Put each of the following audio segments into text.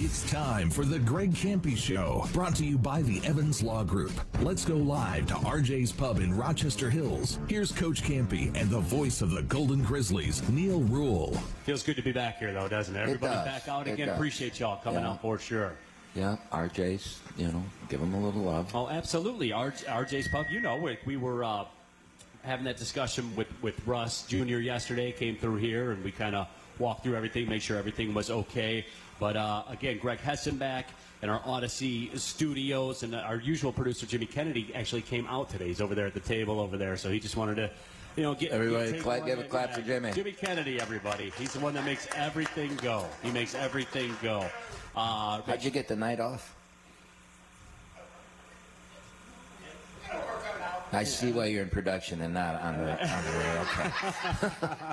It's time for the Greg Kampe Show, brought to you by the Evans Law Group. Let's go live to RJ's Pub in Rochester Hills. Here's Coach Kampe and the voice of the Golden Grizzlies, Neal Ruhl. Feels good to be back here, though, doesn't it? Everybody does. back out It again. does. Appreciate y'all coming Yeah. out for sure. Yeah, RJ's, you know, give them a little love. Oh, absolutely. R- RJ's Pub, you know, we, we were uh, having that discussion with, with Russ Jr. yesterday, came through here, and we kind of walked through everything, make sure everything was okay. But uh, again, Greg Hessenbach and our Odyssey studios, and our usual producer, Jimmy Kennedy, actually came out today. He's over there at the table over there, so he just wanted to. You know, get, Everybody clap- give a clap for Jimmy. Jimmy Kennedy, everybody. He's the one that makes everything go. He makes everything go. Uh, How'd you get the night off? I see why you're in production and not on the on the way.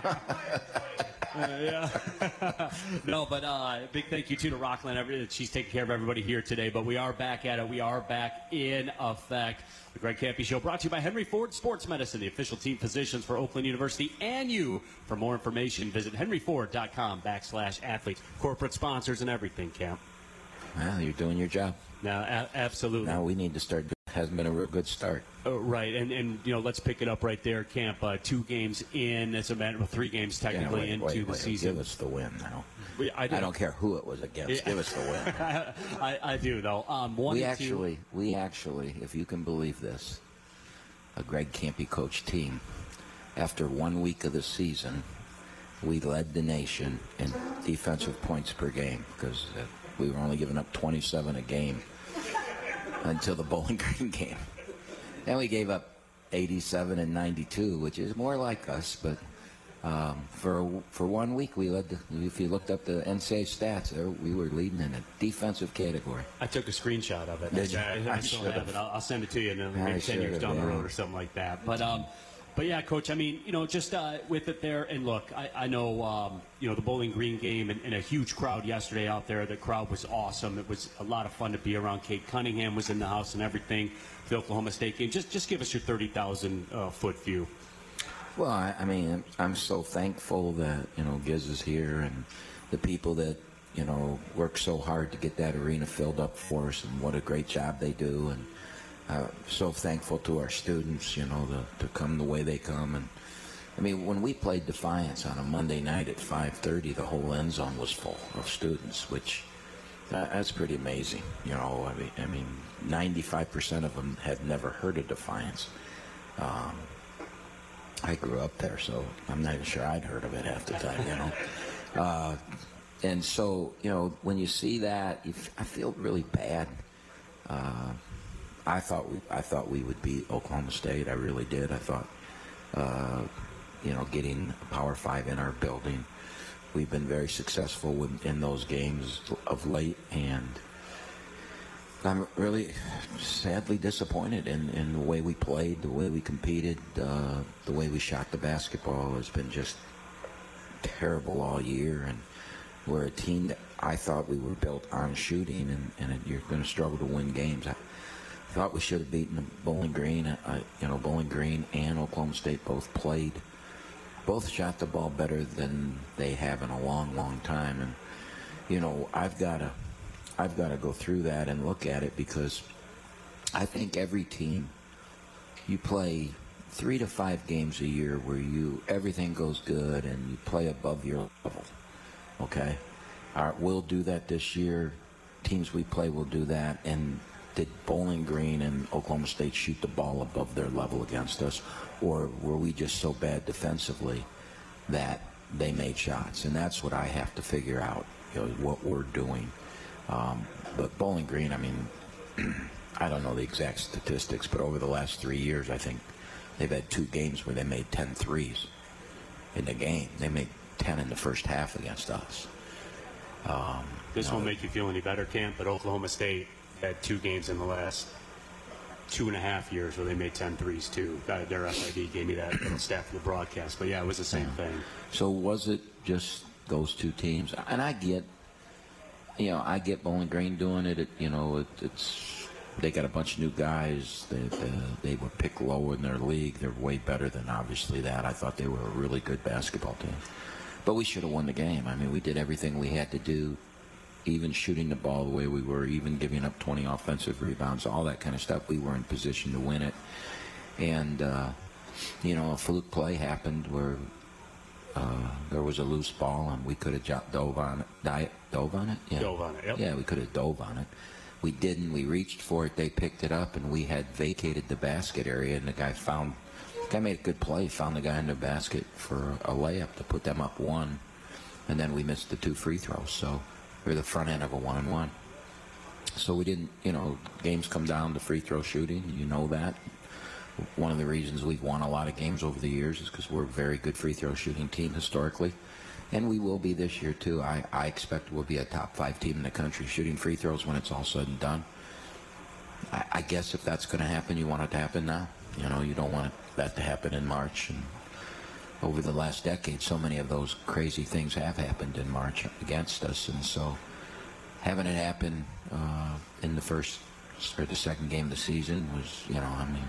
Okay. yeah. no, but uh, big thank you too to Rockland. She's taking care of everybody here today. But we are back at it. We are back in effect. The Greg Kampe Show brought to you by Henry Ford Sports Medicine, the official team physicians for Oakland University and you. For more information, visit henryford.com backslash athletes. Corporate sponsors and everything, Camp. Well, you're doing your job. Now, a- absolutely. Now we need to start. Hasn't been a real good start. Uh, right, and and you know, let's pick it up right there, Camp. Uh, two games in. It's a matter of three games Yeah, technically wait, into wait, the wait, season. Give us the win now. We- I, I do. don't care who it was against. Yeah. Give us the win. I, I do though. Um, one we and two- actually, we actually, if you can believe this, a Greg Kampe coach team, after one week of the season, we led the nation in defensive points per game because uh, we were only giving up 27 a game until the Bowling Green game. Then we gave up 87 and 92, which is more like us, but. Um, for for one week, we led. The, if you looked up the NCAA stats, there we were leading in a defensive category. I took a screenshot of it. Did you? I, I I still have it. I'll, I'll send it to you in uh, maybe ten years down the road or something like that. But um, but yeah, coach. I mean, you know, just uh, with it there, and look, I, I know um, you know the Bowling Green game and, and a huge crowd yesterday out there. The crowd was awesome. It was a lot of fun to be around. Kade Cunningham was in the house and everything. The Oklahoma State game. Just just give us your thirty thousand uh, foot view. Well, I, I mean, I'm so thankful that you know Giz is here and the people that you know work so hard to get that arena filled up for us, and what a great job they do. And uh, so thankful to our students, you know, to, to come the way they come. And I mean, when we played Defiance on a Monday night at 5:30, the whole end zone was full of students, which that, that's pretty amazing. You know, I mean, I mean, 95% of them had never heard of Defiance. Um, I grew up there, so I'm not even sure I'd heard of it half the time, you know. Uh, and so, you know, when you see that, you f- I feel really bad. Uh, I thought we, I thought we would beat Oklahoma State. I really did. I thought, uh, you know, getting Power Five in our building. We've been very successful in those games of late, and I'm really sadly disappointed in, in the way we played, the way we competed, uh, the way we shot the basketball has been just terrible all year. And we're a team that I thought we were built on shooting, and, and you're going to struggle to win games. I thought we should have beaten Bowling Green. I, you know, Bowling Green and Oklahoma State both played, both shot the ball better than they have in a long, long time. And you know, I've got to I've got to go through that and look at it because I think every team you play three to five games a year where you everything goes good and you play above your level. Okay, All right, we'll do that this year. Teams we play will do that. And did Bowling Green and Oklahoma State shoot the ball above their level against us, or were we just so bad defensively that they made shots? And that's what I have to figure out. You know, what we're doing. Um, but Bowling Green, I mean, I don't know the exact statistics, but over the last three years, I think they've had two games where they made 10 threes in the game. They made 10 in the first half against us. Um, This won't make you feel any better, Camp, but Oklahoma State had two games in the last two and a half years where they made 10 threes, too. Uh, Their SID gave me that stat for the broadcast. But yeah, it was the same thing. So was it just those two teams? And I get, you know, I get Bowling Green doing it. it you know, it, it's they got a bunch of new guys. They, they, they were picked low in their league. They're way better than obviously that. I thought they were a really good basketball team, but we should have won the game. I mean, we did everything we had to do even shooting the ball the way we were, even giving up 20 offensive rebounds, all that kind of stuff, we were in position to win it. And, uh, you know, a fluke play happened where uh, there was a loose ball and we could have jo- dove on it. Di- dove on it? Yeah. Dove on it, yep. Yeah, we could have dove on it. We didn't. We reached for it. They picked it up, and we had vacated the basket area, and the guy found. The guy made a good play. Found the guy in the basket for a layup to put them up one, and then we missed the two free throws. So we're the front end of a one and one. So we didn't. You know, games come down to free throw shooting. You know that. One of the reasons we've won a lot of games over the years is because we're a very good free throw shooting team historically. And we will be this year, too. I, I expect we'll be a top five team in the country shooting free throws when it's all said and done. I, I guess if that's going to happen, you want it to happen now. You know, you don't want that to happen in March. And over the last decade, so many of those crazy things have happened in March against us. And so having it happen uh, in the first or the second game of the season was, you know, I mean,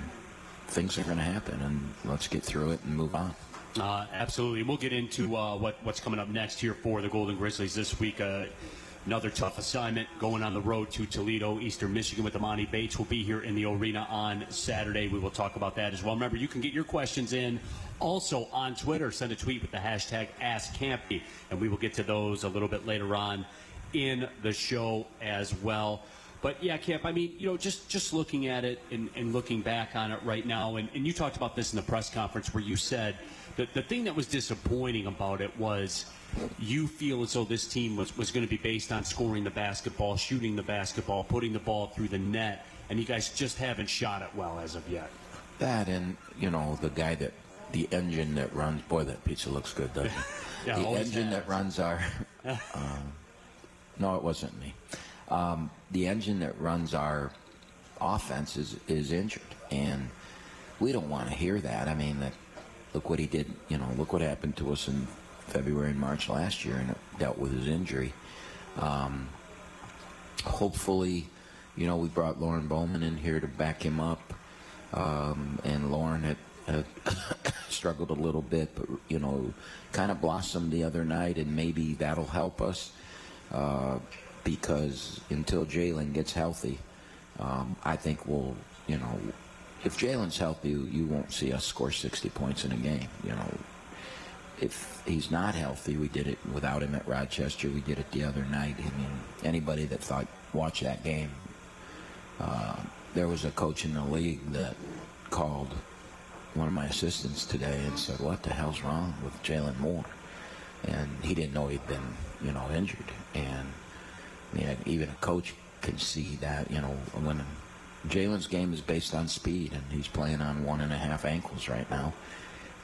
things are going to happen, and let's get through it and move on. Uh, absolutely. We'll get into uh, what, what's coming up next here for the Golden Grizzlies this week. Uh, another tough assignment going on the road to Toledo, Eastern Michigan with Emoni Bates. will be here in the arena on Saturday. We will talk about that as well. Remember, you can get your questions in also on Twitter. Send a tweet with the hashtag AskKampe, and we will get to those a little bit later on in the show as well. But yeah, Camp, I mean, you know, just, just looking at it and, and looking back on it right now, and, and you talked about this in the press conference where you said the, the thing that was disappointing about it was you feel as though this team was, was going to be based on scoring the basketball, shooting the basketball, putting the ball through the net, and you guys just haven't shot it well as of yet. That and, you know, the guy that, the engine that runs, boy, that pizza looks good, doesn't it? yeah, the engine has. that runs our, um, no, it wasn't me. Um, the engine that runs our offense is, is injured, and we don't want to hear that. I mean, that look what he did. You know, look what happened to us in February and March last year, and dealt with his injury. Um, hopefully, you know, we brought Lorne Bowman in here to back him up, um, and Lorne had, had struggled a little bit, but you know, kind of blossomed the other night, and maybe that'll help us. Uh, because until Jalen gets healthy, um, I think we'll, you know, if Jalen's healthy, you won't see us score 60 points in a game. You know, if he's not healthy, we did it without him at Rochester. We did it the other night. I mean, anybody that thought watch that game, uh, there was a coach in the league that called one of my assistants today and said, "What the hell's wrong with Jalen Moore?" And he didn't know he'd been, you know, injured. And I mean, even a coach can see that, you know, when Jalen's game is based on speed, and he's playing on one and a half ankles right now.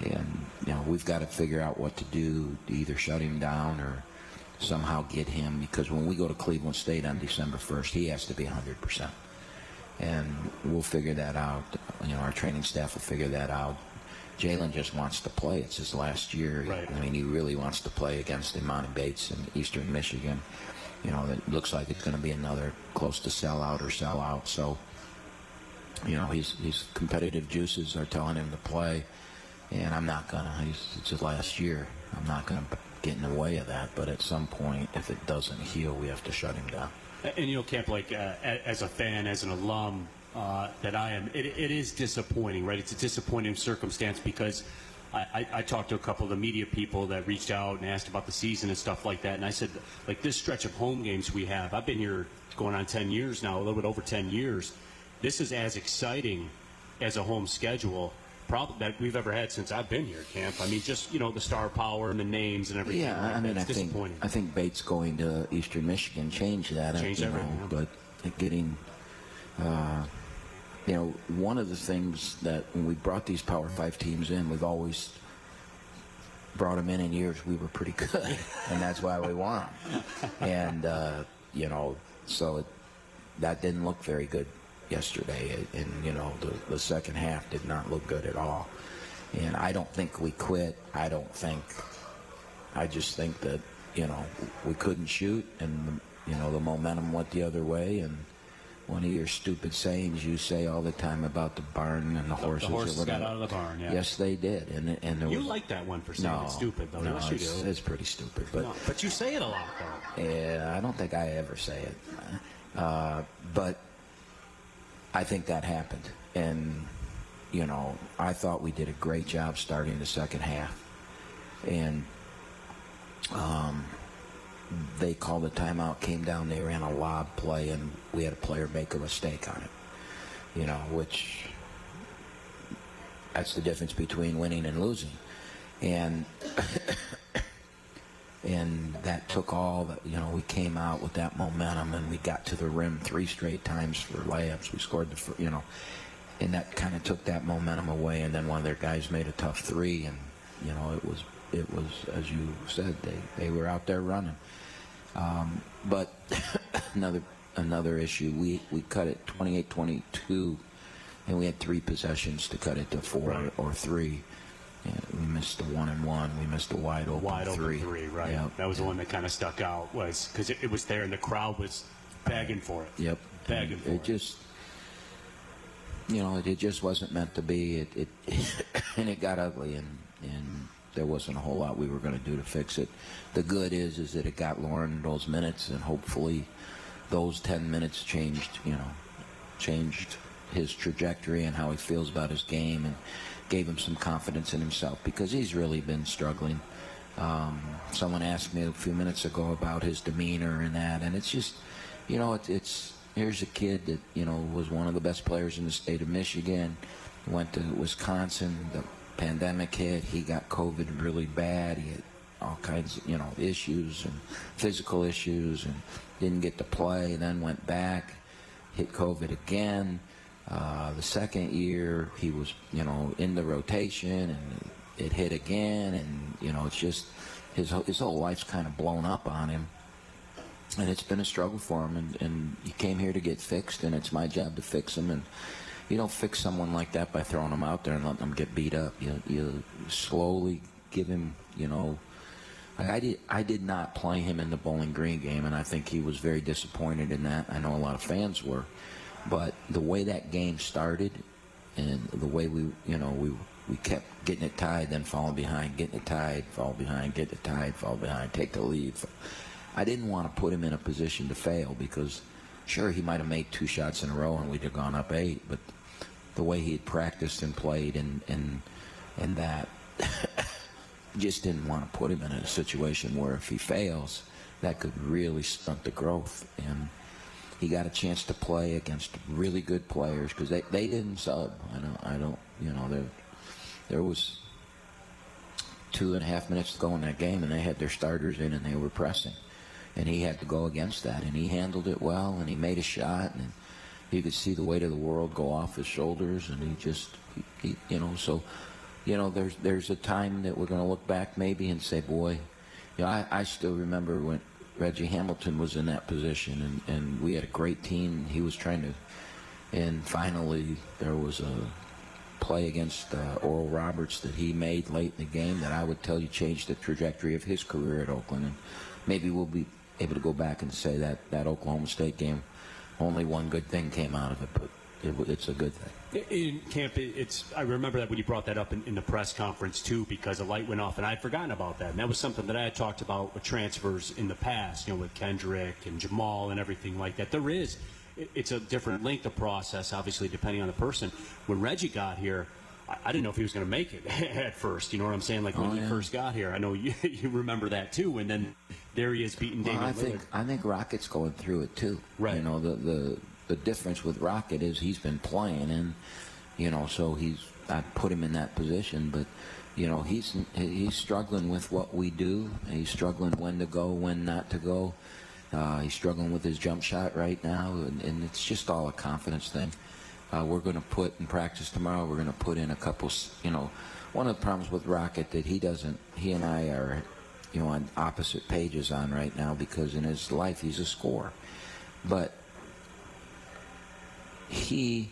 And, you know, we've got to figure out what to do to either shut him down or somehow get him, because when we go to Cleveland State on December 1st, he has to be 100%. And we'll figure that out. You know, our training staff will figure that out. Jalen just wants to play. It's his last year. Right. I mean, he really wants to play against Emoni Bates in Eastern Michigan you know, it looks like it's going to be another close to sellout or sellout. So, you know, his his competitive juices are telling him to play, and I'm not gonna. He's, it's his last year. I'm not gonna get in the way of that. But at some point, if it doesn't heal, we have to shut him down. And you know, Camp, like uh, as a fan, as an alum uh, that I am, it, it is disappointing, right? It's a disappointing circumstance because I, I, talked to a couple of the media people that reached out and asked about the season and stuff like that. And I said, like this stretch of home games we have, I've been here going on 10 years now, a little bit over 10 years. This is as exciting as a home schedule probably that we've ever had since I've been here, Camp. I mean, just you know the star power and the names and everything. Yeah, I mean, I think I think Bates going to Eastern Michigan changed that. Changed everything. Know, but getting. Uh, you know, one of the things that when we brought these Power Five teams in, we've always brought them in in years we were pretty good, and that's why we won. And uh, you know, so it, that didn't look very good yesterday, and you know, the, the second half did not look good at all. And I don't think we quit. I don't think. I just think that you know we couldn't shoot, and you know the momentum went the other way, and one of your stupid sayings you say all the time about the barn and the horses. the horses or got whatever. out of the barn, yeah. Yes, they did, and and there You was, like that one for saying no, it's stupid, though. No, yes, you it's, do. it's pretty stupid, but No, but you say it a lot, though. yeah, I don't think I ever say it. Uh, but I think that happened. And, you know, I thought we did a great job starting the second half. And um, they called a timeout, came down, they ran a lob play, and we had a player make a mistake on it. You know, which that's the difference between winning and losing. And and that took all that you know we came out with that momentum and we got to the rim three straight times for layups. We scored the you know and that kind of took that momentum away. And then one of their guys made a tough three and you know it was it was as you said they they were out there running. Um, but another another issue we we cut it 28-22 and we had three possessions to cut it to four Right. or three and we missed the one and one we missed the wide open Wide three open three, right? Yep. That was the one that kind of stuck out, was because it, it was there and the crowd was begging for it. Yep. Begging And for it it. just, you know, it, it just wasn't meant to be. It, it and it got ugly, and and there wasn't a whole lot we were going to do to fix it. The good is, is that it got Lorne those minutes, and hopefully, those ten minutes changed. You know, changed his trajectory and how he feels about his game, and gave him some confidence in himself because he's really been struggling. Um, someone asked me a few minutes ago about his demeanor and that, and it's just, you know, it, it's here's a kid that you know was one of the best players in the state of Michigan, went to Wisconsin, the pandemic hit, he got COVID really bad, he had all kinds of you know issues and physical issues, and didn't get to play, then went back, hit COVID again. Uh, the second year, he was, you know, in the rotation, and it hit again, and you know, it's just his his whole life's kind of blown up on him, and it's been a struggle for him. And, and he came here to get fixed, and it's my job to fix him. And you don't fix someone like that by throwing him out there and letting him get beat up. You you slowly give him, you know. I did, I did not play him in the Bowling Green game, and I think he was very disappointed in that. I know a lot of fans were, but the way that game started, and the way we, you know, we we kept getting it tied, then falling behind, getting it tied, fall behind, get it tied, fall behind, take the lead. I didn't want to put him in a position to fail because, sure, he might have made two shots in a row and we'd have gone up eight, but the way he had practiced and played and and and that just didn't want to put him in a situation where if he fails, that could really stunt the growth. And he got a chance to play against really good players because they, they didn't sub. I don't I don't you know there there was two and a half minutes to go in that game and they had their starters in and they were pressing, and he had to go against that and he handled it well and he made a shot and you could see the weight of the world go off his shoulders and he just he, he, you know so you know there's there's a time that we're going to look back maybe and say boy you know I, I still remember when Reggie Hamilton was in that position and, and we had a great team. He was trying to and finally there was a play against uh, Oral Roberts that he made late in the game that I would tell you changed the trajectory of his career at Oakland. And maybe we'll be able to go back and say that that Oklahoma State game only one good thing came out of it but it, it's a good thing In camp, it's. I remember that when you brought that up in, in the press conference too, because a light went off, and I'd forgotten about that. And that was something that I had talked about with transfers in the past, you know, with Kendrick and Jamal and everything like that. There is, it- it's a different length of process, obviously, depending on the person. When Reggie got here, I, I didn't know if he was going to make it at first. You know what I'm saying? Like when Oh, he first got here, I know you, you remember that too. And then there he is beating Well, Damian I think Lillard. I think Rocket's going through it too. Right. You know the the the difference with Rocket is he's been playing and you know so he's I put him in that position, but you know he's he's struggling with what we do. He's struggling when to go, when not to go. Uh, he's struggling with his jump shot right now, and, and it's just all a confidence thing. Uh, we're going to put in practice tomorrow. We're going to put in a couple. You know, one of the problems with Rocket that he doesn't. He and I are, you know, on opposite pages on right now because in his life he's a scorer, but he,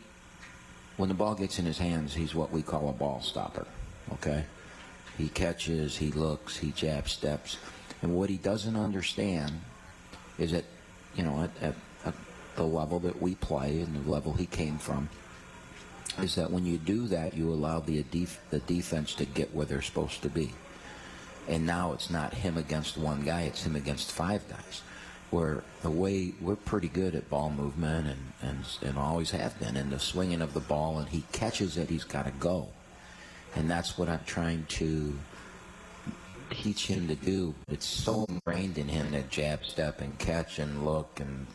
when the ball gets in his hands, he's what we call a ball stopper. Okay, he catches, he looks, he jab steps, and what he doesn't understand is that, you know, at, at, at the level that we play and the level he came from is that when you do that, you allow the def- the defense to get where they're supposed to be. And now it's not him against one guy; it's him against five guys. Where the way we're pretty good at ball movement and and and always have been, and the swinging of the ball, and he catches it, he's got to go, and that's what I'm trying to teach him to do. It's so ingrained in him that jab step and catch and look and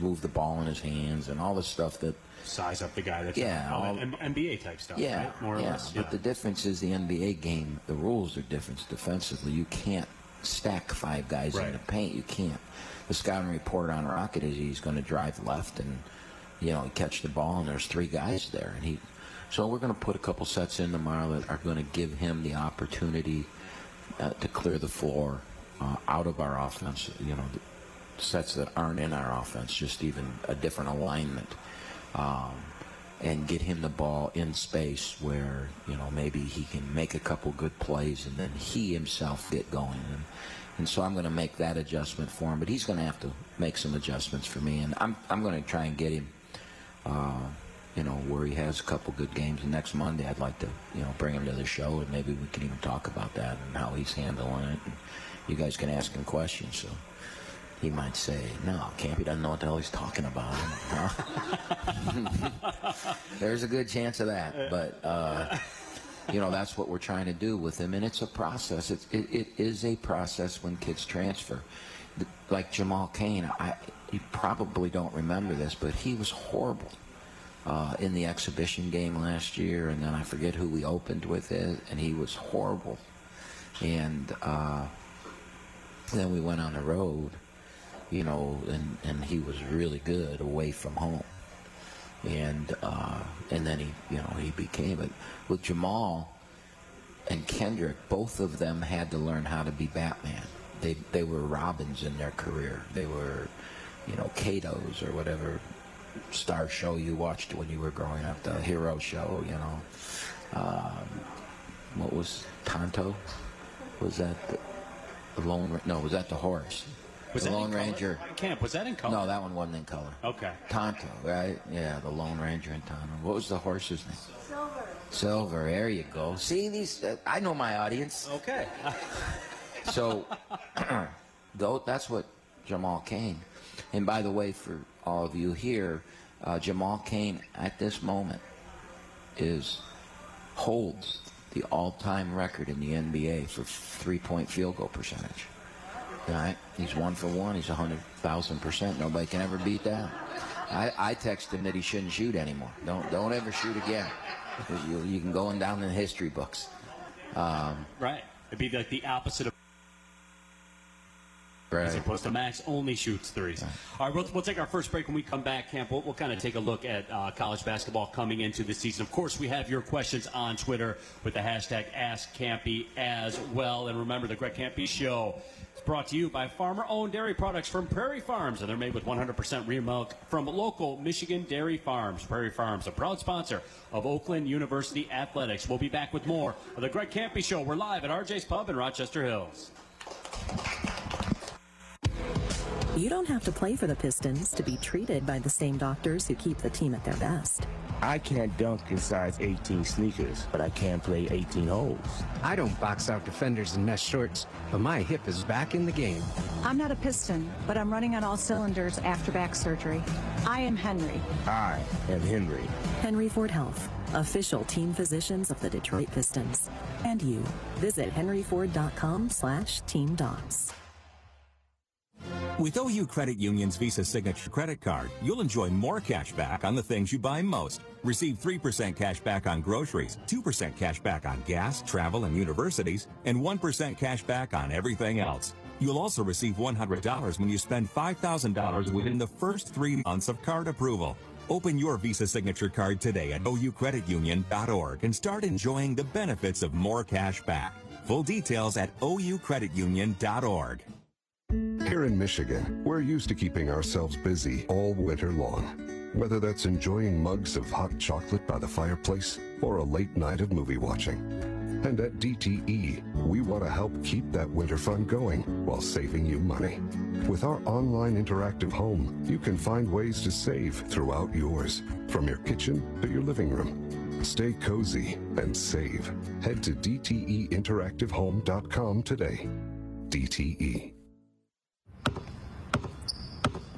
move the ball in his hands and all the stuff that Size up the guy that's Yeah, all all- that M- NBA type stuff, yeah, right? More or yeah. less. But the difference is the NBA game. The rules are different defensively. You can't stack five guys in the paint. You can't. The scouting report on Rocket is he's going to drive left and you know catch the ball, and there's three guys there, and he. So we're going to put a couple sets in tomorrow that are going to give him the opportunity uh, to clear the floor uh, out of our offense. You know, sets that aren't in our offense, just even a different alignment, um, and get him the ball in space where you know maybe he can make a couple good plays and then he himself get going. And, and so I'm going to make that adjustment for him, but he's going to have to make some adjustments for me, and I'm I'm going to try and get him. Uh, you know, where he has a couple good games. And next Monday, I'd like to, you know, bring him to the show, and maybe we can even talk about that and how he's handling it. And you guys can ask him questions. So he might say, "No, Kampe doesn't know what the hell he's talking about." There's a good chance of that, but uh, you know, that's what we're trying to do with them. and it's a process. It's, it, it is a process when kids transfer. Like Jamal Cain, I you probably don't remember this, but he was horrible uh, in the exhibition game last year, and then I forget who we opened with it, and he was horrible. And uh, then we went on the road, you know, and, and he was really good away from home. And uh, and then he, you know, he became it. With Jamal and Kendrick, both of them had to learn how to be Batman. They they were Robins in their career. They were, you know, Kato's or whatever star show you watched when you were growing up, the hero show, you know. Um, what was Tonto? Was that the, the Lone? No, was that the horse? Was the Lone? Ranger. Camp, was that in color? No, that one wasn't in color. Okay. Tonto, right? Yeah, the Lone Ranger and Tonto. What was the horse's name? Silver. Silver. There you go. See these? Uh, I know my audience. Okay. So, though that's what Jamal Cain. And by the way, for all of you here, uh, Jamal Cain at this moment is holds the all-time record in the NBA for three-point field goal percentage. Right? He's one for one. He's hundred thousand percent. Nobody can ever beat that. I, I texted him that he shouldn't shoot anymore. Don't don't ever shoot again. You, you can go in down in history books. Um, right. It'd be like the opposite of as opposed to Max only shoots threes. All right, we'll, we'll take our first break when we come back, Camp. We'll, we'll kind of take a look at uh, college basketball coming into the season. Of course, we have your questions on Twitter with the hashtag AskKampe as well. And remember, the Greg Kampe Show is brought to you by farmer-owned dairy products from Prairie Farms, and they're made with 100% real milk from local Michigan dairy farms. Prairie Farms, a proud sponsor of Oakland University Athletics. We'll be back with more of the Greg Kampe Show. We're live at RJ's Pub in Rochester Hills. You don't have to play for the Pistons to be treated by the same doctors who keep the team at their best. I can't dunk in size 18 sneakers, but I can play 18 holes. I don't box out defenders in mesh shorts, but my hip is back in the game. I'm not a piston, but I'm running on all cylinders after back surgery. I am Henry. I am Henry. Henry Ford Health, official team physicians of the Detroit Pistons. And you. Visit henryford.com slash team docs. With OU Credit Union's Visa Signature Credit Card, you'll enjoy more cash back on the things you buy most. Receive 3% cash back on groceries, 2% cash back on gas, travel, and universities, and 1% cash back on everything else. You'll also receive $100 when you spend $5,000 within the first three months of card approval. Open your Visa Signature Card today at oucreditunion.org and start enjoying the benefits of more cash back. Full details at oucreditunion.org. Here in Michigan, we're used to keeping ourselves busy all winter long. Whether that's enjoying mugs of hot chocolate by the fireplace or a late night of movie watching. And at DTE, we want to help keep that winter fun going while saving you money. With our online interactive home, you can find ways to save throughout yours, from your kitchen to your living room. Stay cozy and save. Head to DTEinteractivehome.com today. DTE.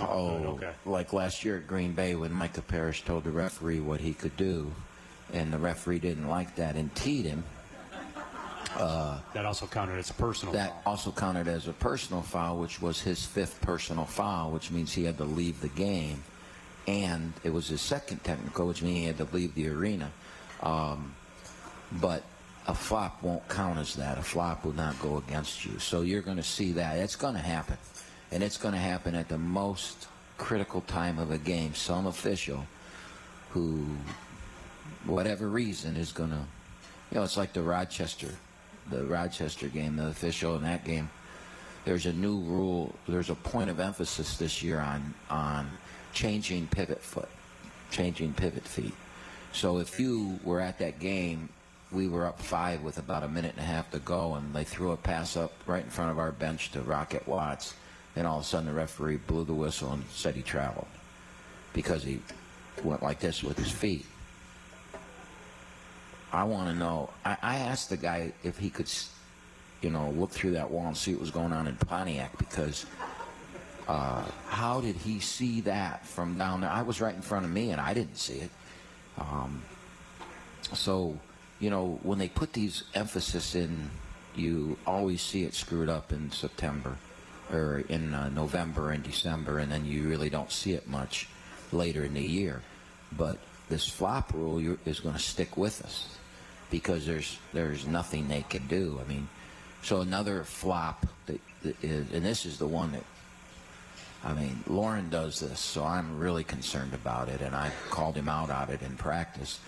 oh, okay. like last year at Green Bay when Micah Parrish told the referee what he could do, and the referee didn't like that and teed him. Uh, That also counted as a personal. that also counted as a personal foul, which was his fifth personal foul, which means he had to leave the game. And it was his second technical, which means he had to leave the arena. Um, but a flop won't count as that. A flop will not go against you. So you're going to see that. It's going to happen. And it's going to happen at the most critical time of a game. Some official who, whatever reason, is going to, you know, it's like the Rochester, the Rochester game, the official in that game. There's a new rule. There's a point of emphasis this year on on changing pivot foot, changing pivot feet. So if you were at that game, we were up five with about a minute and a half to go, and they threw a pass up right in front of our bench to Rocket Watts, and all of a sudden the referee blew the whistle and said he traveled because he went like this with his feet. I want to know. I, I asked the guy if he could, you know, look through that wall and see what was going on in Pontiac because uh, how did he see that from down there? I was right in front of me and I didn't see it. Um, so, you know, when they put these emphasis in, you always see it screwed up in September or in uh, November and December, and then you really don't see it much later in the year. But this flop rule is going to stick with us because there's there's nothing they can do. I mean, so another flop that, that is, and this is the one that I mean, Lorne does this, so I'm really concerned about it, and I called him out on it in practice.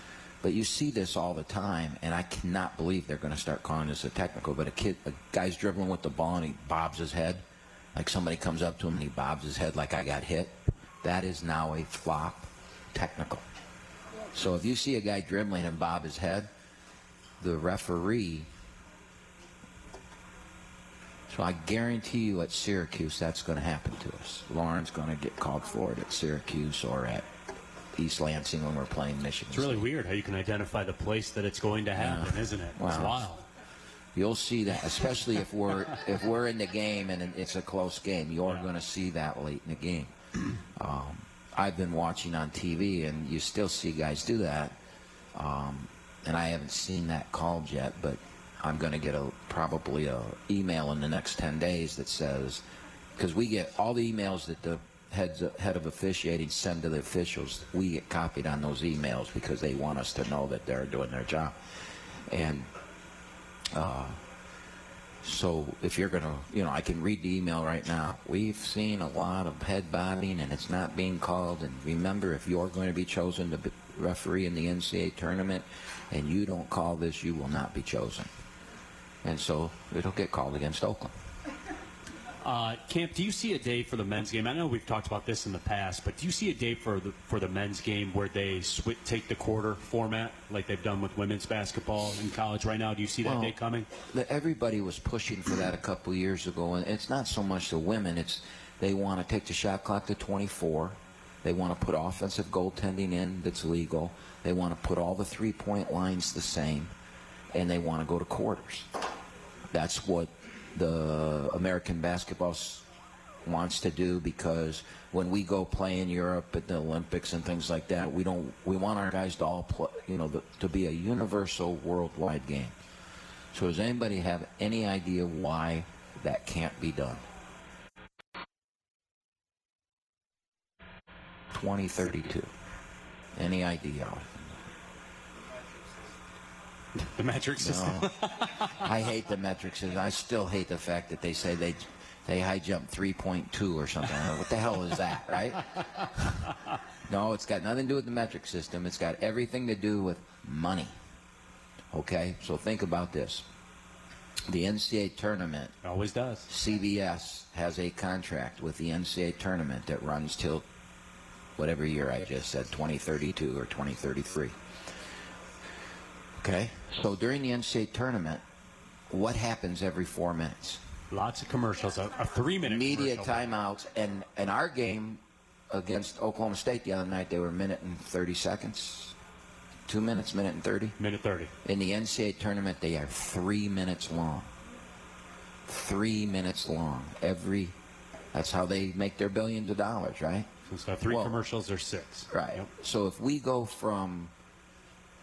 But you see this all the time, and I cannot believe they're going to start calling this a technical. But a kid, a guy's dribbling with the ball and he bobs his head, like somebody comes up to him and he bobs his head like I got hit. That is now a flop technical. So if you see a guy dribbling and bob his head, the referee so I guarantee you at Syracuse that's going to happen to us. Lorne's going to get called for it at Syracuse or at East Lansing when we're playing Michigan. It's really weird how you can identify the place that it's going to happen, Yeah. isn't it? It's Wow. wild. You'll see that, especially if we're if we're in the game and it's a close game. You're going to see that late in the game. Um, I've been watching on TV, and you still see guys do that. Um, and I haven't seen that called yet, but I'm going to get a probably a email in the next 10 days that says because we get all the emails that the heads head of officiating send to the officials. We get copied on those emails because they want us to know that they're doing their job. And uh, so if you're gonna, you know, I can read the email right now. We've seen a lot of head bobbing, and it's not being called. And remember, if you're going to be chosen to be referee in the NCAA tournament, and you don't call this, you will not be chosen. And so it'll get called against Oakland. Uh, Camp, do you see a day for the men's game? I know we've talked about this in the past, but do you see a day for the for the men's game where they swi take the quarter format like they've done with women's basketball in college right now? Do you see that Well, day coming? the- Everybody was pushing for that a couple years ago, and it's not so much the women. It's they want to take the shot clock to 24. They want to put offensive goaltending in that's legal. They want to put all the three-point lines the same, and they want to go to quarters. That's what the American basketball wants to do because when we go play in Europe at the Olympics and things like that, we don't we want our guys to all play, you know, the, to be a universal worldwide game. So does anybody have any idea why that can't be done? 2032. Any idea? The metric system. No. I hate the metric system. I still hate the fact that they say they they high jump 3.2 or something. What the hell is that, right? no, it's got nothing to do with the metric system. It's got everything to do with money. Okay, so think about this. The NCAA tournament always does. CBS has a contract with the NCAA tournament that runs till whatever year I just said, 2032 or 2033. Okay, so during the NCAA tournament, what happens every four minutes? Lots of commercials, a, a three-minute media timeouts, and in our game against Oklahoma State the other night, they were a minute and 30 seconds. Two minutes, minute and 30. Minute 30. In the NCAA tournament, they are three minutes long. Three minutes long. Every. That's how they make their billions of dollars, right? So it's got three Well, commercials or six. Right. So if we go from,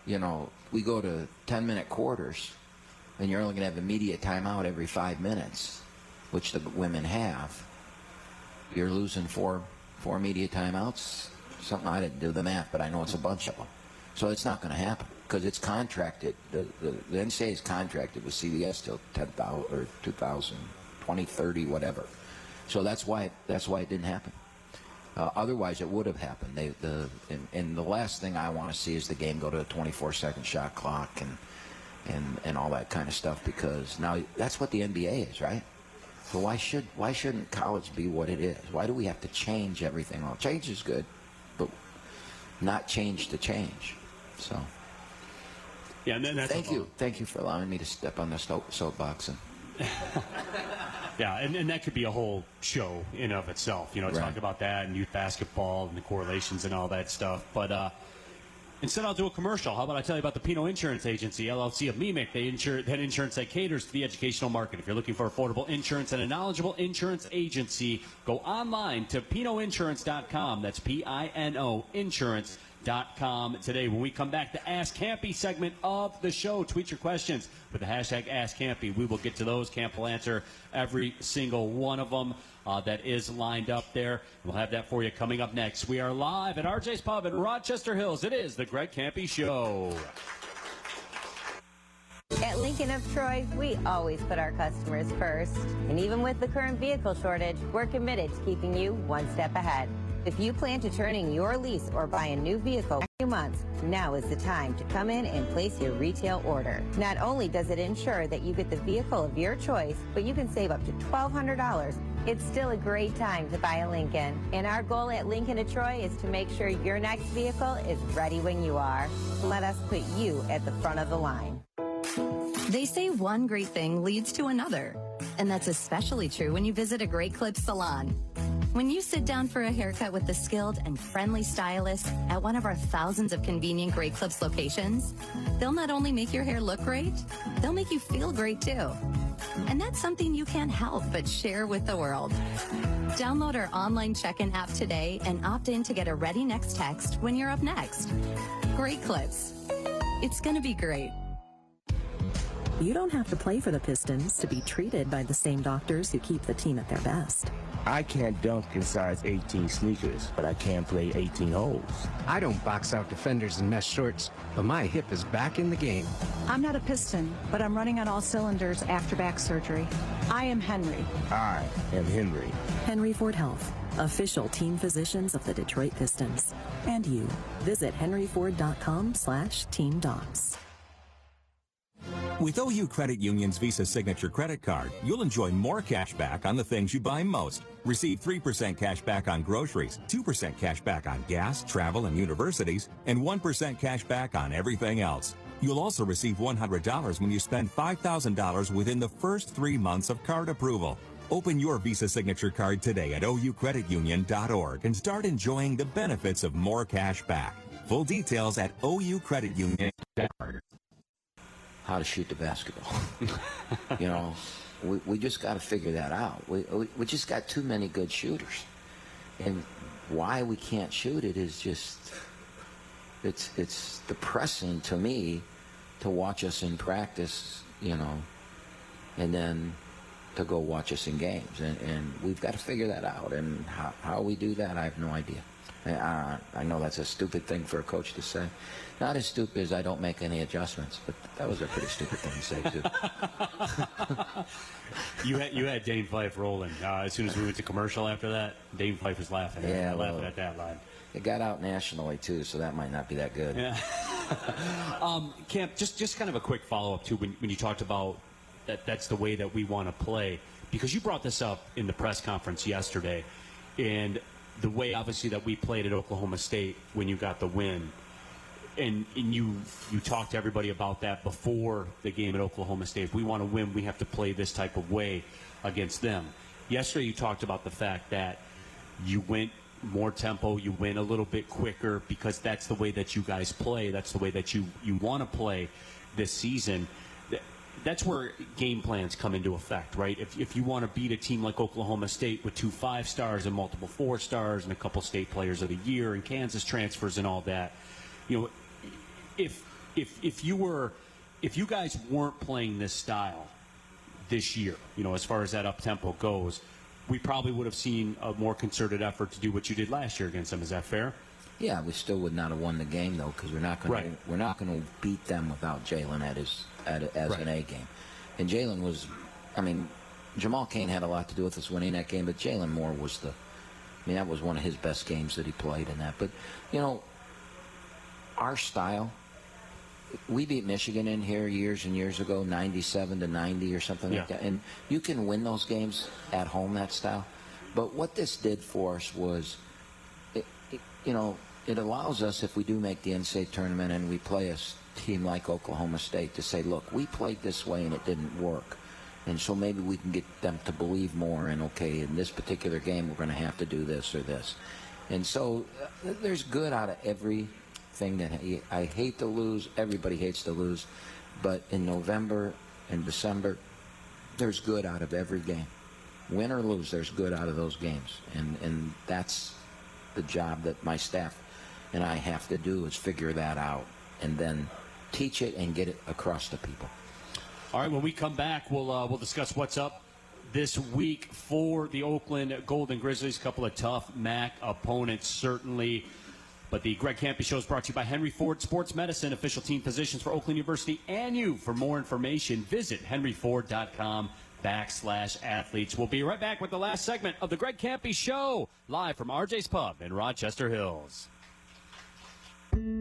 you know, we go to 10 minute quarters, and you're only going to have immediate timeout every five minutes, which the women have, you're losing four four media timeouts. Something I didn't do the math, but I know it's a bunch of them. So it's not going to happen because it's contracted. The, the, the NCAA is contracted with CBS till 10,000 or 2000, 2030, whatever. So that's why that's why it didn't happen. Uh, otherwise, it would have happened. They, the and, and the last thing I want to see is the game go to a 24-second shot clock and and and all that kind of stuff because now that's what the NBA is, right? So why should why shouldn't college be what it is? Why do we have to change everything? Well, change is good, but not change to change. So Yeah, and then that's thank you, thank you for allowing me to step on the soapbox and Yeah, and, and that could be a whole show in of itself. You know, Right. talk about that and youth basketball and the correlations and all that stuff. But uh, instead, I'll do a commercial. How about I tell you about the Pino Insurance Agency, LLC of MEMIC? They insure that insurance that caters to the educational market. If you're looking for affordable insurance and a knowledgeable insurance agency, go online to pinoinsurance.com. That's P-I-N-O insurance. Dot com today. When we come back, the Ask Kampe segment of the show. Tweet your questions with the hashtag Ask Kampe. We will get to those. Camp will answer every single one of them uh, that is lined up there. We'll have that for you coming up next. We are live at RJ's Pub in Rochester Hills. It is the Greg Kampe Show. At Lincoln of Troy, we always put our customers first. And even with the current vehicle shortage, we're committed to keeping you one step ahead. If you plan to turn in your lease or buy a new vehicle in a few months, now is the time to come in and place your retail order. Not only does it ensure that you get the vehicle of your choice, but you can save up to $1,200. It's still a great time to buy a Lincoln. And our goal at Lincoln of Troy is to make sure your next vehicle is ready when you are. Let us put you at the front of the line. They say one great thing leads to another. And that's especially true when you visit a Great Clips salon. When you sit down for a haircut with the skilled and friendly stylist at one of our thousands of convenient Great Clips locations, they'll not only make your hair look great, they'll make you feel great too. And that's something you can't help but share with the world. Download our online check-in app today and opt in to get a ready next text when you're up next. Great Clips. It's going to be great. You don't have to play for the Pistons to be treated by the same doctors who keep the team at their best. I can't dunk in size 18 sneakers, but I can play 18 holes. I don't box out defenders in mesh shorts, but my hip is back in the game. I'm not a piston, but I'm running on all cylinders after back surgery. I am Henry. I am Henry. Henry Ford Health, official team physicians of the Detroit Pistons. And you. Visit henryford.com slash team docs. With OU Credit Union's Visa Signature Credit Card, you'll enjoy more cash back on the things you buy most. Receive 3% cash back on groceries, 2% cash back on gas, travel, and universities, and 1% cash back on everything else. You'll also receive $100 when you spend $5,000 within the first three months of card approval. Open your Visa Signature Card today at oucreditunion.org and start enjoying the benefits of more cash back. Full details at oucreditunion.org. how to shoot the basketball. you know, we, we just got to figure that out. We, we, we just got too many good shooters. And why we can't shoot it is just, it's, it's depressing to me to watch us in practice, you know, and then to go watch us in games. And, and we've got to figure that out. And how, how we do that, I have no idea. Uh, I know that's a stupid thing for a coach to say. Not as stupid as I don't make any adjustments, but that was a pretty stupid thing to say too. you had you had Dane Fife rolling uh, as soon as we went to commercial. After that, Dane Fife was laughing. Yeah, laughing at that line. It got out nationally too, so that might not be that good. Yeah. um, Camp, just just kind of a quick follow up too. when, when you talked about that that's the way that we want to play because you brought this up in the press conference yesterday, and the way obviously that we played at Oklahoma State when you got the win. And, and you you talked to everybody about that before the game at Oklahoma State. If we want to win, we have to play this type of way against them. Yesterday, you talked about the fact that you went more tempo, you win a little bit quicker because that's the way that you guys play. That's the way that you, you want to play this season. That's where game plans come into effect, right? If, if you want to beat a team like Oklahoma State with two five stars and multiple four stars and a couple state players of the year and Kansas transfers and all that, you know, if if if you were if you guys weren't playing this style this year, you know, as far as that up tempo goes, we probably would have seen a more concerted effort to do what you did last year against them. Is that fair? Yeah, we still would not have won the game though, because we're not going Right. to we're not going to beat them without Jalen at his at as Right. an A game. And Jalen was, I mean, Jamal Cain had a lot to do with us winning that game, but Jalen Moore was the, I mean, that was one of his best games that he played in that. But you know, our style. We beat Michigan in here years and years ago, 97 to 90 or something like that. And you can win those games at home, that style. But what this did for us was you know, it allows us, if we do make the NCAA tournament and we play a team like Oklahoma State, to say, look, we played this way and it didn't work. And so maybe we can get them to believe more and, okay, in this particular game, we're going to have to do this or this. And so uh, there's good out of everything that I hate to lose. Everybody hates to lose. But in November and December, there's good out of every game. Win or lose, there's good out of those games. And, and that's the job that my staff and I have to do is figure that out and then teach it and get it across to people. All right, when we come back, we'll uh, we'll discuss what's up this week for the Oakland Golden Grizzlies. A couple of tough MAC opponents, certainly. But the Greg Kampe Show is brought to you by Henry Ford Sports Medicine, official team physicians for Oakland University and you. For more information, visit henryford.com backslash athletes. We'll be right back with the last segment of the Greg Kampe Show, live from RJ's Pub in Rochester Hills.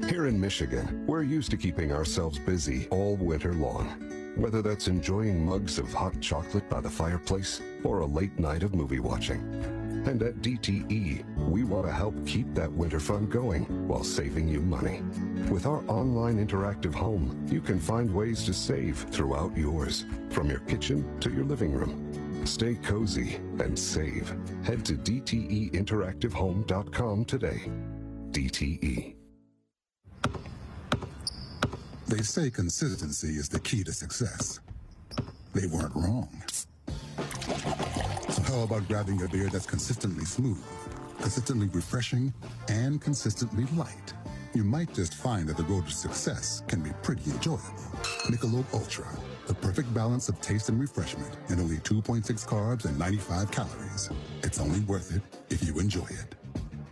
Here in Michigan, we're used to keeping ourselves busy all winter long. Whether that's enjoying mugs of hot chocolate by the fireplace or a late night of movie watching. And at DTE, we want to help keep that winter fun going while saving you money. With our online interactive home, you can find ways to save throughout yours, from your kitchen to your living room. Stay cozy and save. Head to DTEinteractivehome.com today. DTE. They say consistency is the key to success. They weren't wrong. How about grabbing a beer that's consistently smooth, consistently refreshing, and consistently light? You might just find that the road to success can be pretty enjoyable. Michelob Ultra, the perfect balance of taste and refreshment, and only 2.6 carbs and 95 calories. It's only worth it if you enjoy it.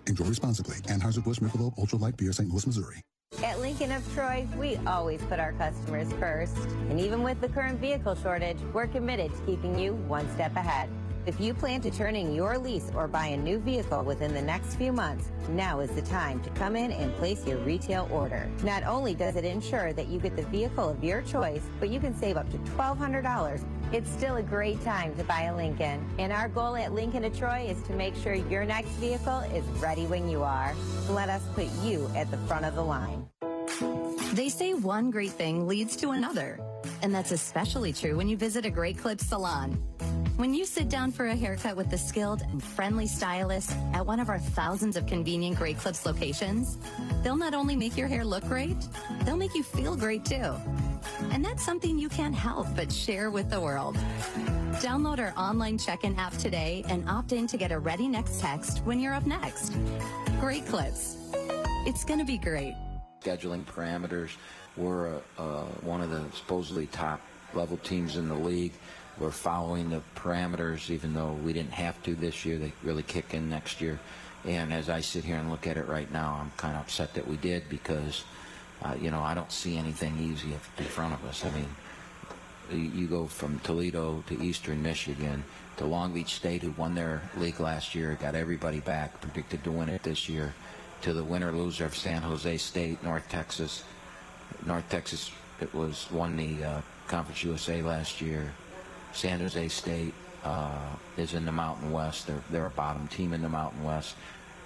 Enjoy responsibly. Anheuser-Busch Michelob Ultra Light Beer, St. Louis, Missouri. At Lincoln of Troy, we always put our customers first. And even with the current vehicle shortage, we're committed to keeping you one step ahead. If you plan to turn in your lease or buy a new vehicle within the next few months, now is the time to come in and place your retail order. Not only does it ensure that you get the vehicle of your choice, but you can save up to $1,200. It's still a great time to buy a Lincoln. And our goal at Lincoln of Troy is to make sure your next vehicle is ready when you are. Let us put you at the front of the line. They say one great thing leads to another. And that's especially true when you visit a Great Clips salon. When you sit down for a haircut with the skilled and friendly stylist at one of our thousands of convenient Great Clips locations, they'll not only make your hair look great, they'll make you feel great too. And that's something you can't help but share with the world. Download our online check-in app today and opt in to get a ready next text when you're up next. Great Clips. It's gonna be great. scheduling parameters. We're uh, uh, one of the supposedly top level teams in the league. We're following the parameters, even though we didn't have to this year. They really kick in next year. And as I sit here and look at it right now, I'm kind of upset that we did because, uh, you know, I don't see anything easy in front of us. I mean, you go from Toledo to Eastern Michigan to Long Beach State, who won their league last year, got everybody back, predicted to win it this year, to the winner loser of San Jose State, North Texas. North Texas, it was won the uh, Conference USA last year. San Jose State uh, is in the Mountain West. They're they're a bottom team in the Mountain West.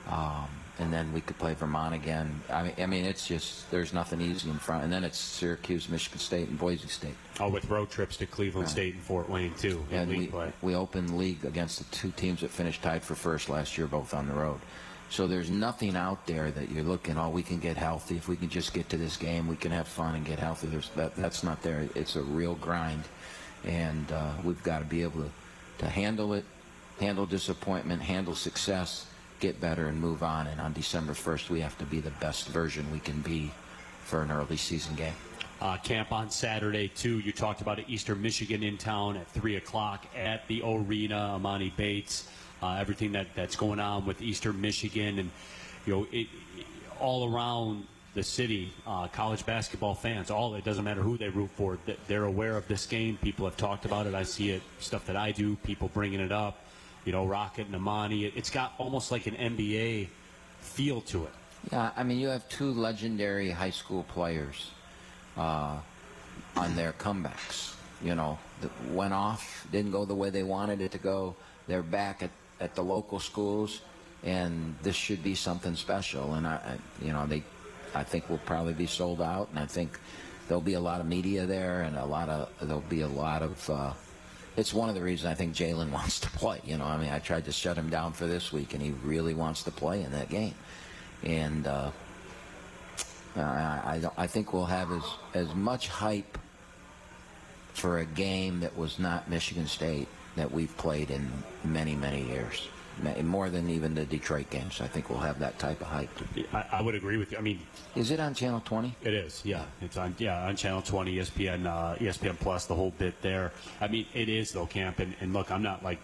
Um, and then we could play Vermont again. I mean, I mean, it's just there's nothing easy in front. And then it's Syracuse, Michigan State, and Boise State. Oh, with road trips to Cleveland Right. State and Fort Wayne too. And we, play. we opened league against the two teams that finished tied for first last year, both on the road. So there's nothing out there that you're looking, oh, we can get healthy. If we can just get to this game, we can have fun and get healthy. There's, that, that's not there. It's a real grind. And uh, we've got to be able to, to handle it, handle disappointment, handle success, get better, and move on. And on December 1st, we have to be the best version we can be for an early season game. Uh, camp on Saturday too. You talked about Eastern Michigan in town at three o'clock at the arena. Emoni Bates, uh, everything that, that's going on with Eastern Michigan, and you know, it, all around the city, uh, college basketball fans. All it doesn't matter who they root for. They're aware of this game. People have talked about it. I see it stuff that I do. People bringing it up. You know, Rocket and Emoni. It, it's got almost like an NBA feel to it. Yeah, I mean, you have two legendary high school players uh, on their comebacks. You know, went off, didn't go the way they wanted it to go. They're back at, at the local schools, and this should be something special. And I, I, you know, they, I think will probably be sold out, and I think there'll be a lot of media there, and a lot of there'll be a lot of. Uh, it's one of the reasons I think Jalen wants to play. You know, I mean, I tried to shut him down for this week, and he really wants to play in that game. And uh, I, I, I think we'll have as, as much hype for a game that was not Michigan State that we've played in many, many years. More than even the Detroit games. I think we'll have that type of hype. I, I would agree with you. I mean, Is it on Channel 20? It is, yeah. It's on, yeah, on Channel 20, ESPN, uh, ESPN Plus, the whole bit there. I mean, it is though, Camp. And, and look, I'm not like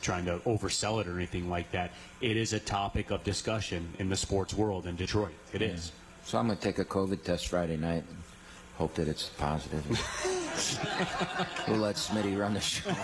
trying to oversell it or anything like that. It is a topic of discussion in the sports world in Detroit. It is. So I'm going to take a COVID test Friday night and hope that it's positive. we'll let Smitty run the show.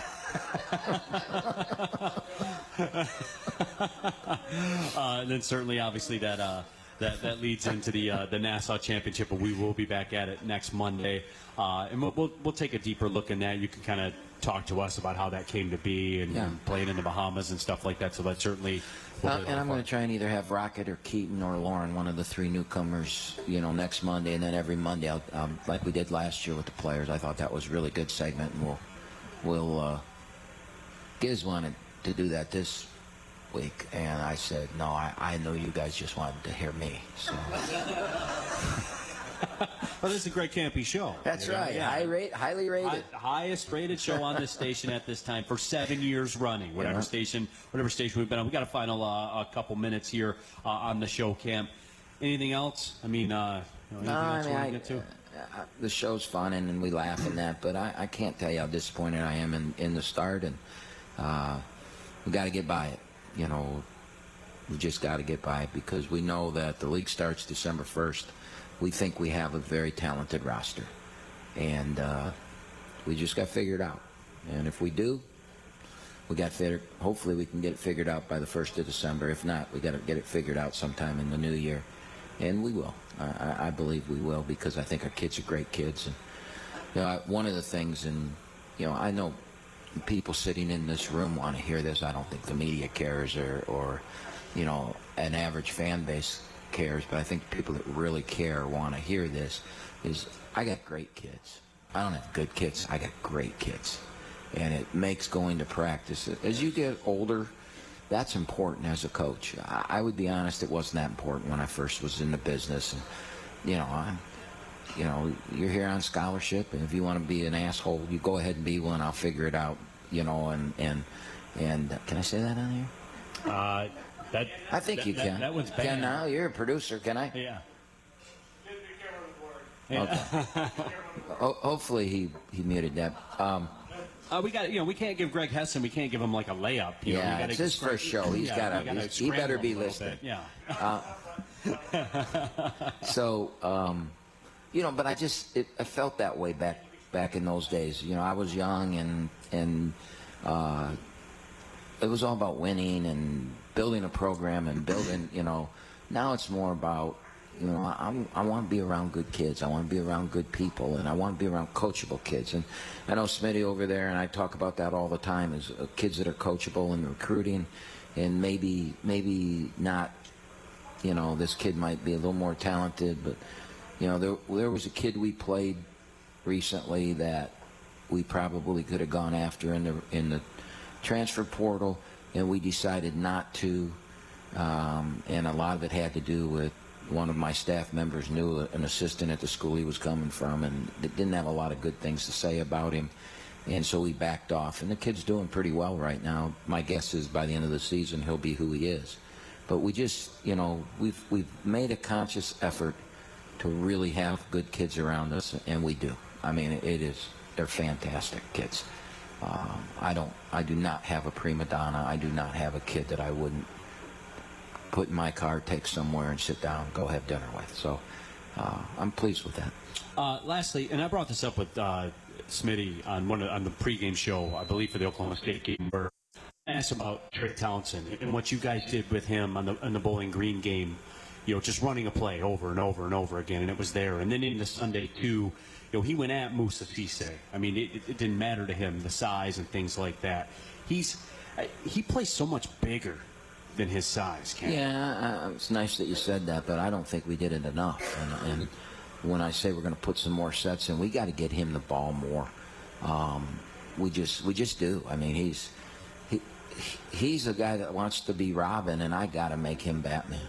Uh, and then certainly, obviously, that uh, that that leads into the uh, the Nassau Championship, but we will be back at it next Monday, uh, and we'll, we'll we'll take a deeper look in that. You can kind of talk to us about how that came to be and, Yeah. playing in the Bahamas and stuff like that. So that certainly. Uh, be a lot and I'm going to try and either have Rocket or Keaton or Lorne, one of the three newcomers, you know, next Monday, and then every Monday, I'll, um, like we did last year with the players. I thought that was a really good segment, and we'll, we'll. Giz wanted to do that this week, and I said no. I, I know you guys just wanted to hear me. So Well, this is a great Kampe show. that's You know, right. yeah. High rate, highly rated. Hi- highest rated show on this station at this time for seven years running. Whatever Yeah. station, whatever station we've been on. We got a final uh, a couple minutes here uh, on the show, camp. Anything else? I mean, uh, you know, anything No, I else mean, you want I- to get to? uh, the show's fun and, and we laugh and that, but I, I can't tell you how disappointed I am in, in the start, and uh, we got to get by it. You know, we just got to get by it because we know that the league starts December 1st. We think we have a very talented roster, and uh, we just got to figure it out. And if we do, we got figured. Hopefully, we can get it figured out by the first of December. If not, we got to get it figured out sometime in the new year, and we will. I, I- I believe we will because I think our kids are great kids. And you know, I- one of the things, and you know, I know people sitting in this room want to hear this. I don't think the media cares, or, or you know, an average fan base cares. But I think people that really care want to hear this. Is I got great kids. I don't have good kids. I got great kids and it makes going to practice. As you get older, that's important as a coach. I, I would be honest, it wasn't that important when I first was in the business. And, you know, I'm, you know, you're here on scholarship, and if you want to be an asshole, you go ahead and be one. I'll figure it out. You know, and and and can I say that on here? Uh, that I think that- you that- can. That one's Can now? You're a producer. Can I? Yeah. Okay. Ho- hopefully he, he muted that. Um, Uh, we got you know we can't give Greg Hessen we can't give him like a layup. You know, Yeah, gotta it's his first show. He's yeah, gotta he's- he better be him a little listening. bit, Yeah. Uh, so um, you know but i just it, i felt that way back back in those days. You know i was young and and uh, it was all about winning and building a program and building you know. Now it's more about you know I, I'm, want to be around good kids. I want to be around good people and i want to be around coachable kids. And i know smitty over there and i talk about that all the time is uh, kids that are coachable and recruiting and maybe maybe not you know, this kid might be a little more talented, but you know, there there was a kid we played recently that we probably could have gone after in the in the transfer portal, and we decided not to. Um, and a lot of it had to do with one of my staff members knew an assistant at the school he was coming from, and didn't have a lot of good things to say about him. And so we backed off, and the kid's doing pretty well right now. My guess is by the end of the season he'll be who he is. But we just, you know, we've we've made a conscious effort to really have good kids around us, and we do. I mean, it is they're fantastic kids. Um, I don't, I do not have a prima donna. I do not have a kid that I wouldn't put in my car, take somewhere, and sit down, go have dinner with. So uh, I'm pleased with that. Uh, lastly, and I brought this up with uh, Smitty on one of, on the pregame show, I believe for the Oklahoma State game, where I asked about Trey Townsend and what you guys did with him on the on the Bowling Green game. You know, just running a play over and over and over again, and it was there. And then in the Sunday too, you know, he went at Moussa Cisse. I mean, it, it didn't matter to him the size and things like that. He's he plays so much bigger than his size. Ken. Yeah, uh, it's nice that you said that, but I don't think we did it enough. And, and when I say we're going to put some more sets in, we got to get him the ball more. Um, we just we just do. I mean, he's he, he's a guy that wants to be Robin, and I got to make him Batman.